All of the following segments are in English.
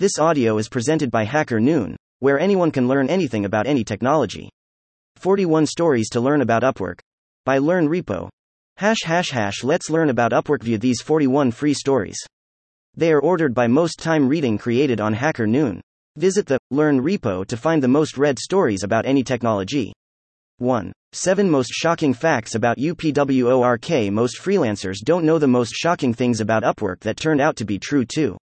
This audio is presented by Hacker Noon, where anyone can learn anything about any technology. 41 Stories to Learn About Upwork. By Learn Repo. Hash hash hash let's learn about Upwork via these 41 free stories. They are ordered by most time reading created on Hacker Noon. Visit the Learn repo to find the most read stories about any technology. 1. 7 Most Shocking Facts About UPWORK Most freelancers don't know the most shocking things about Upwork that turned out to be true too.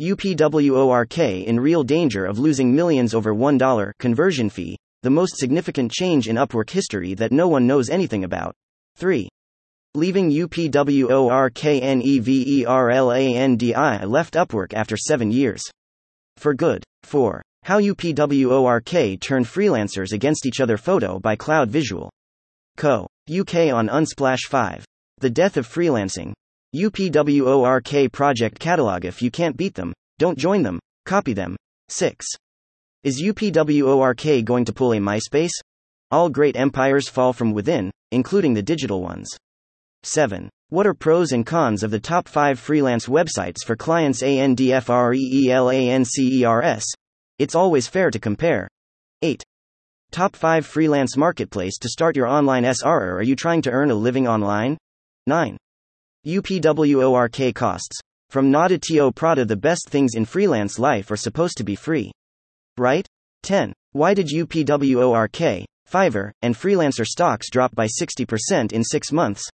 UPWORK in real danger of losing millions over $1 conversion fee, the most significant change in Upwork history that no one knows anything about. 3. Leaving UPWORKNEVERLANDI left Upwork after 7 years. For good. 4. How UPWORK turned freelancers against each other photo by Cloud Visual. Co. UK on Unsplash 5. The Death of Freelancing. UPWORK project catalog If you can't beat them, don't join them, copy them. 6. Is UPWORK going to pull a MySpace? All great empires fall from within, including the digital ones. 7. What are pros and cons of the top 5 freelance websites for clients ANDFREELANCERS? It's always fair to compare. 8. Top 5 freelance marketplace to start your online SRR. Are you trying to earn a living online? 9. UPWORK costs. From Nada to Prada, the best things in freelance life are supposed to be free. Right? 10. Why did UPWORK, Fiverr, and freelancer stocks drop by 60% in six months?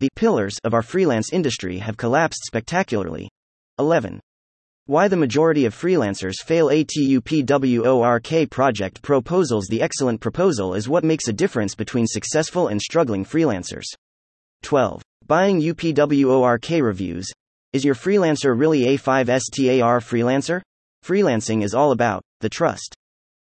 The pillars of our freelance industry have collapsed spectacularly. 11. Why the majority of freelancers fail ATUPWORK project proposals. The excellent proposal is what makes a difference between successful and struggling freelancers. 12. Buying UPWORK reviews. Is your freelancer really a 5STAR freelancer? Freelancing is all about the trust.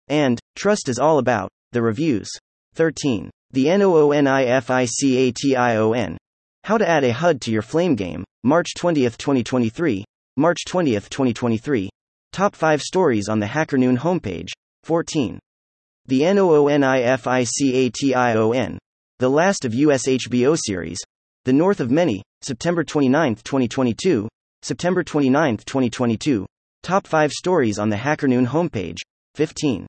And trust is all about the reviews. 13. The NOONIFICATION. How to add a HUD to your Flame game, March 20, 2023. March 20, 2023. Top 5 stories on the HackerNoon homepage. 14. The NOONIFICATION. The last of US HBO series, the North of Many, September 29, 2022. September 29, 2022. Top 5 stories on the HackerNoon homepage. 15.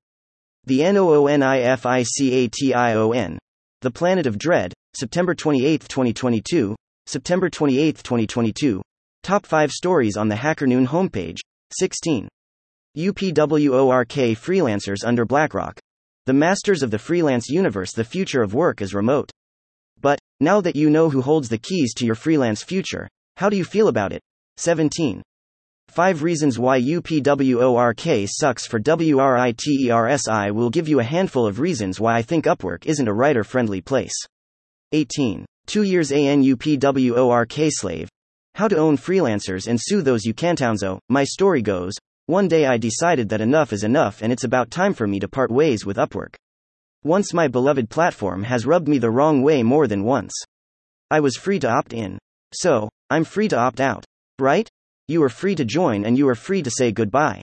The NOONIFICATION. The Planet of Dread, September 28, 2022. September 28, 2022. Top 5 stories on the HackerNoon homepage. 16. UPWORK freelancers under BlackRock. The masters of the freelance universe. The future of work is remote. Now that you know who holds the keys to your freelance future, how do you feel about it? 17. 5 reasons why UPWORK sucks for WRITERSI will give you a handful of reasons why I think Upwork isn't a writer friendly place. 18. 2 years ANUPWORK slave. How to own freelancers and sue those you can't. So, my story goes one day I decided that enough is enough and it's about time for me to part ways with Upwork. Once my beloved platform has rubbed me the wrong way more than once. I was free to opt in. So, I'm free to opt out. Right? You are free to join and you are free to say goodbye.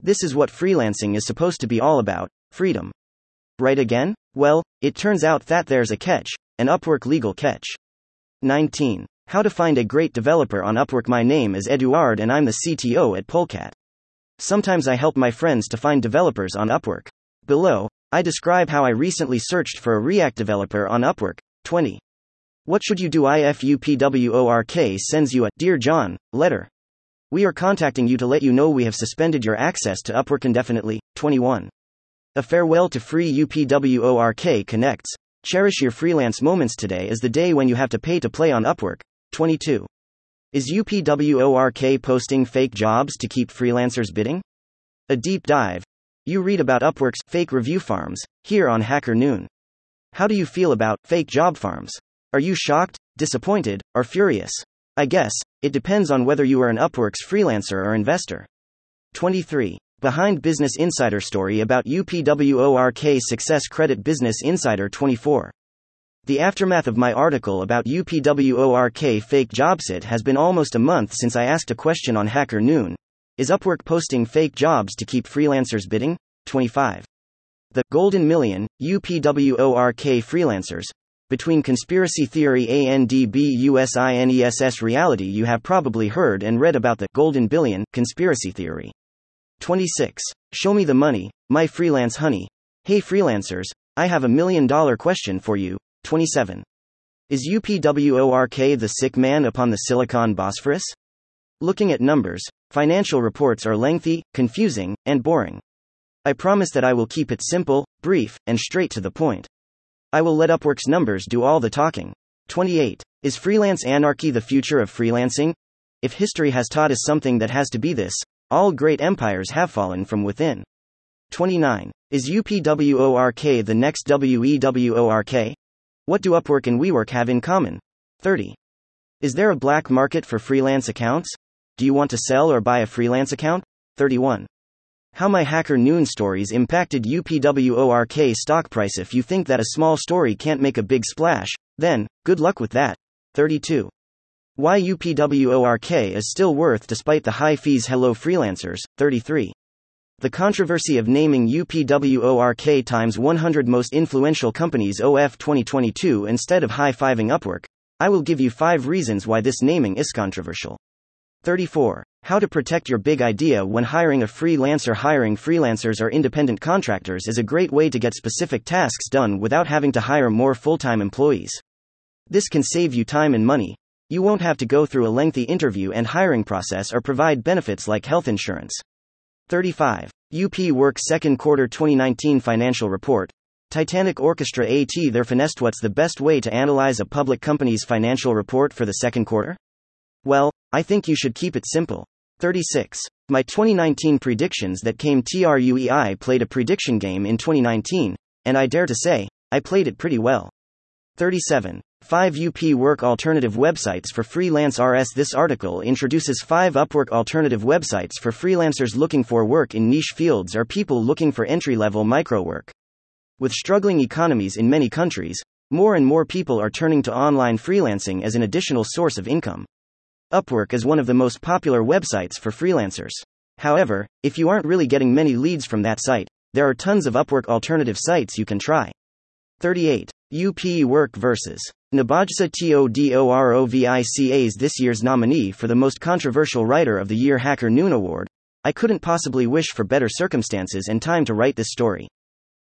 This is what freelancing is supposed to be all about freedom. Right again? Well, it turns out that there's a catch, an Upwork legal catch. 19. How to find a great developer on Upwork. My name is Eduard and I'm the CTO at Polcat. Sometimes I help my friends to find developers on Upwork. Below, I describe how I recently searched for a React developer on Upwork. 20. What should you do? IFUPWORK sends you a Dear John letter. We are contacting you to let you know we have suspended your access to Upwork indefinitely. 21. A farewell to free UPWORK connects. Cherish your freelance moments. Today is the day when you have to pay to play on Upwork. 22. Is UPWORK posting fake jobs to keep freelancers bidding? A deep dive. You read about Upwork's fake review farms here on Hacker Noon. How do you feel about fake job farms? Are you shocked, disappointed, or furious? I guess it depends on whether you are an Upwork's freelancer or investor. 23. Behind Business Insider story about UPWORK success credit Business Insider 24. The aftermath of my article about UPWORK fake jobsit has been almost a month since I asked a question on Hacker Noon, is Upwork posting fake jobs to keep freelancers bidding? 25. The Golden Million, UPWORK freelancers. Between conspiracy theory and BUSINESS reality, you have probably heard and read about the Golden Billion conspiracy theory. 26. Show me the money, my freelance honey. Hey freelancers, I have a million dollar question for you. 27. Is UPWORK the sick man upon the Silicon Bosphorus? Looking at numbers, financial reports are lengthy, confusing, and boring. I promise that I will keep it simple, brief, and straight to the point. I will let Upwork's numbers do all the talking. 28. Is freelance anarchy the future of freelancing? If history has taught us something that has to be this, all great empires have fallen from within. 29. Is UPWORK the next WEWORK? What do Upwork and WeWork have in common? 30. Is there a black market for freelance accounts? Do you want to sell or buy a freelance account? 31. How my Hacker Noon stories impacted UPWORK stock price. If you think that a small story can't make a big splash, then, good luck with that. 32. Why UPWORK is still worth despite the high fees. Hello, freelancers. 33. The controversy of naming UPWORK times 100 most influential companies OF 2022 instead of high fiving Upwork. I will give you 5 reasons why this naming is controversial. 34. How to protect your big idea when hiring a freelancer. Hiring freelancers or independent contractors is a great way to get specific tasks done without having to hire more full time employees. This can save you time and money. You won't have to go through a lengthy interview and hiring process or provide benefits like health insurance. 35. UP Work Second Quarter 2019 Financial Report. Titanic Orchestra AT Their Finest What's the best way to analyze a public company's financial report for the second quarter? Well, I think you should keep it simple. 36. My 2019 predictions that came TRUEI played a prediction game in 2019, and I dare to say, I played it pretty well. 37. 5 UP Work Alternative Websites for Freelance RS This article introduces 5 Upwork alternative websites for freelancers looking for work in niche fields or people looking for entry level micro work. With struggling economies in many countries, more and more people are turning to online freelancing as an additional source of income. Upwork is one of the most popular websites for freelancers. However, if you aren't really getting many leads from that site, there are tons of Upwork alternative sites you can try. 38. UP Work versus Nebojsa Todorovica's this year's nominee for the most controversial writer of the year Hacker Noon Award. I couldn't possibly wish for better circumstances and time to write this story.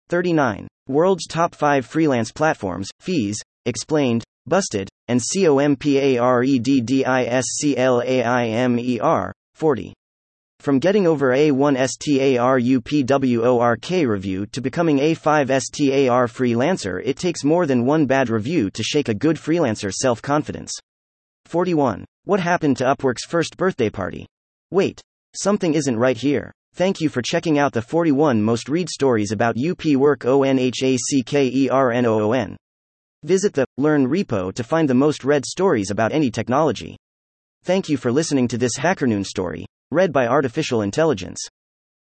39. World's top 5 freelance platforms, fees, explained, busted, and COMPAREDDISCLAIMER, 40. From getting over A1 STARUPWORK review to becoming A5 STAR freelancer, it takes more than one bad review to shake a good freelancer's self confidence. 41. What happened to Upwork's first birthday party? Wait. Something isn't right here. Thank you for checking out the 41 most read stories about UP Work ONHACKERNOON. Visit the Learn repo to find the most read stories about any technology. Thank you for listening to this HackerNoon story. Read by Artificial Intelligence.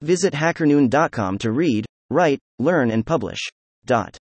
Visit hackerNoon.com to read, write, learn, and publish. Dot.